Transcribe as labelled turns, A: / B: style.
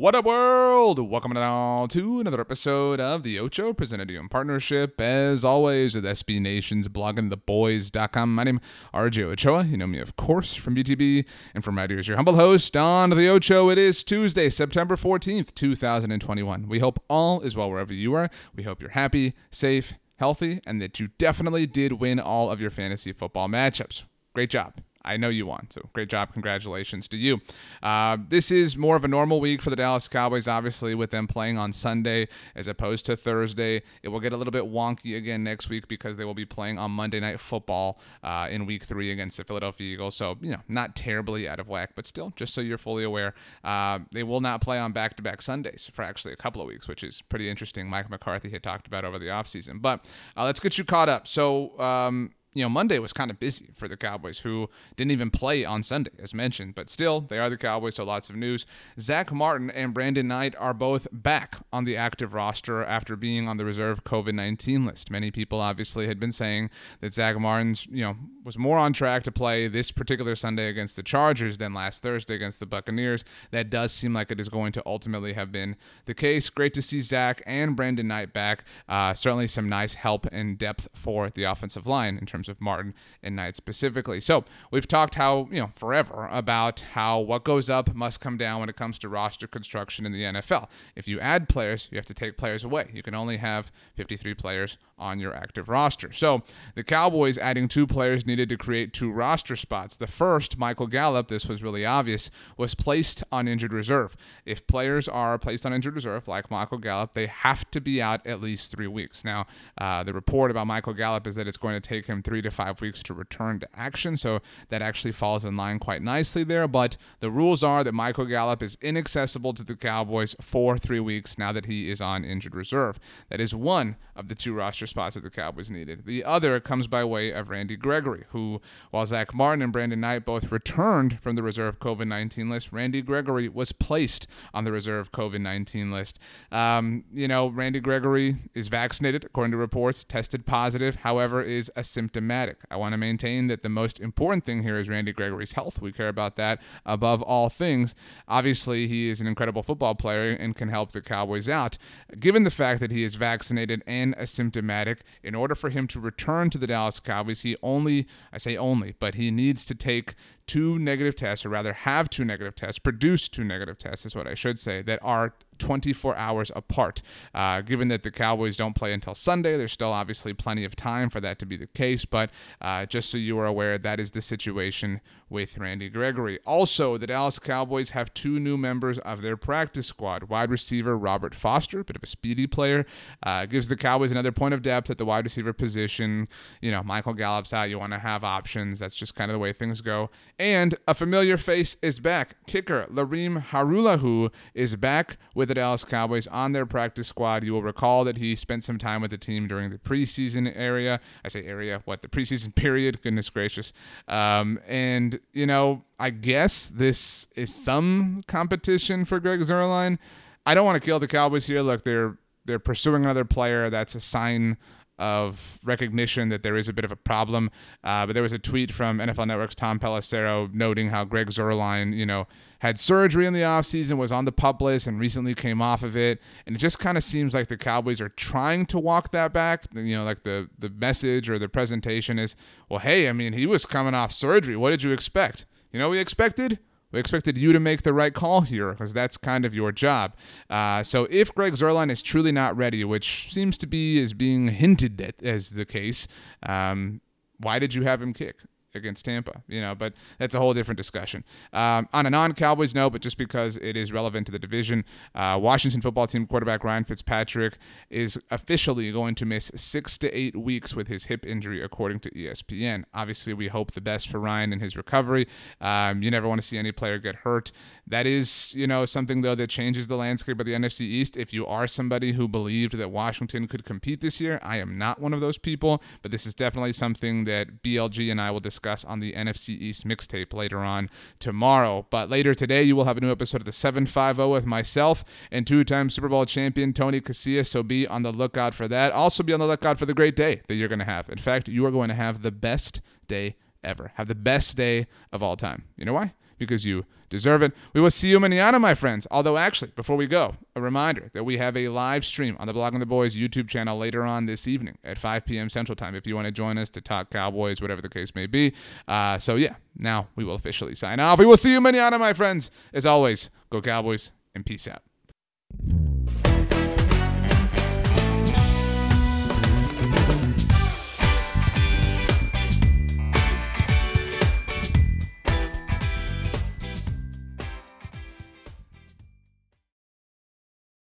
A: What up, world? Welcome now to another episode of The Ocho, presented to you in partnership, as always, with SB Nation's bloggingtheboys.com. My name is RJ Ochoa. You know me, of course, from BTB, and from right here as your humble host on The Ocho. It is Tuesday, September 14th, 2021. We hope all is well wherever you are. We hope you're happy, safe, healthy, and that you definitely did win all of your fantasy football matchups. Great job. I know you won. So great job. Congratulations to you. Uh, this is more of a normal week for the Dallas Cowboys, obviously, with them playing on Sunday as opposed to Thursday. It will get a little bit wonky again next week because they will be playing on Monday Night Football uh, in week three against the Philadelphia Eagles. So, you know, not terribly out of whack, but still, just so you're fully aware, uh, they will not play on back to back Sundays for actually a couple of weeks, which is pretty interesting. Mike McCarthy had talked about over the offseason. But uh, let's get you caught up. So, um, you know, Monday was kind of busy for the Cowboys, who didn't even play on Sunday, as mentioned. But still, they are the Cowboys, so lots of news. Zack Martin and Brandon Knight are both back on the active roster after being on the reserve COVID 19 list. Many people obviously had been saying that Zack Martin's, you know, was more on track to play this particular Sunday against the Chargers than last Thursday against the Buccaneers. That does seem like it is going to ultimately have been the case. Great to see Zack and Brandon Knight back. Uh, certainly some nice help and depth for the offensive line in terms terms of Martin and Knight specifically. So we've talked how, you know, forever about how what goes up must come down when it comes to roster construction in the NFL. If you add players, you have to take players away. You can only have 53 players on your active roster. So the Cowboys adding two players needed to create two roster spots. The first, Michael Gallup, this was really obvious, was placed on injured reserve. If players are placed on injured reserve, like Michael Gallup, they have to be out at least three weeks. Now, uh, the report about Michael Gallup is that it's going to take him three to five weeks to return to action. So that actually falls in line quite nicely there. But the rules are that Michael Gallup is inaccessible to the Cowboys for three weeks now that he is on injured reserve. That is one of the two roster that the Cowboys needed. The other comes by way of Randy Gregory, who, while Zack Martin and Brandon Knight both returned from the reserve COVID 19 list, Randy Gregory was placed on the reserve COVID 19 list. Um, you know, Randy Gregory is vaccinated, according to reports, tested positive, however, is asymptomatic. I want to maintain that the most important thing here is Randy Gregory's health. We care about that above all things. Obviously, he is an incredible football player and can help the Cowboys out. Given the fact that he is vaccinated and asymptomatic, in order for him to return to the Dallas Cowboys, he only, I say only, but he needs to take two negative tests, or rather have two negative tests, produce two negative tests, is what I should say, that are 24 hours apart. Uh, given that the Cowboys don't play until Sunday, there's still obviously plenty of time for that to be the case. But uh, just so you are aware, that is the situation with Randy Gregory. Also, the Dallas Cowboys have two new members of their practice squad. Wide receiver Robert Foster, a bit of a speedy player, uh, gives the Cowboys another point of depth at the wide receiver position. You know, Michael Gallup's out. You want to have options. That's just kind of the way things go. And a familiar face is back. Kicker Lirim Hajrullahu is back with the Dallas Cowboys on their practice squad. You will recall that he spent some time with the team during the preseason area. I say area, what the preseason period? Goodness gracious. Um, and you know, I guess this is some competition for Greg Zuerlein. I don't want to kill the Cowboys here. Look, they're they're pursuing another player. That's a sign of recognition that there is a bit of a problem. Uh, but there was a tweet from NFL Network's Tom Pelissero noting how Greg Zuerlein, you know, had surgery in the offseason, was on the pup list, and recently came off of it. And it just kind of seems like the Cowboys are trying to walk that back. You know, like the, the message or the presentation is, well, hey, I mean, he was coming off surgery. What did you expect? You know, we expected we expected you to make the right call here because that's kind of your job. Uh, so if Greg Zuerlein is truly not ready, which seems to be is being hinted at as the case, um, why did you have him kick? Against Tampa, you know, but that's a whole different discussion. Um, on a non Cowboys note, but just because it is relevant to the division, uh, Washington football team quarterback Ryan Fitzpatrick is officially going to miss six to eight weeks with his hip injury, according to ESPN. Obviously, we hope the best for Ryan and his recovery. Um, you never want to see any player get hurt. That is, you know, something though that changes the landscape of the NFC East. If you are somebody who believed that Washington could compete this year, I am not one of those people, but this is definitely something that BLG and I will discuss discuss on the NFC East mixtape later on tomorrow. But later today, you will have a new episode of the 750 with myself and two time Super Bowl champion Tony Casillas. So be on the lookout for that. Also, be on the lookout for the great day that you're going to have. In fact, you are going to have the best day ever. Have the best day of all time. You know why? Because you deserve it. We will see you manana, my friends. Although, actually, before we go, a reminder that we have a live stream on the Blogging the Boys YouTube channel later on this evening at 5 p.m. Central Time if you want to join us to talk Cowboys, whatever the case may be. Uh, so, yeah, now we will officially sign off. We will see you manana, my friends. As always, go Cowboys and peace out.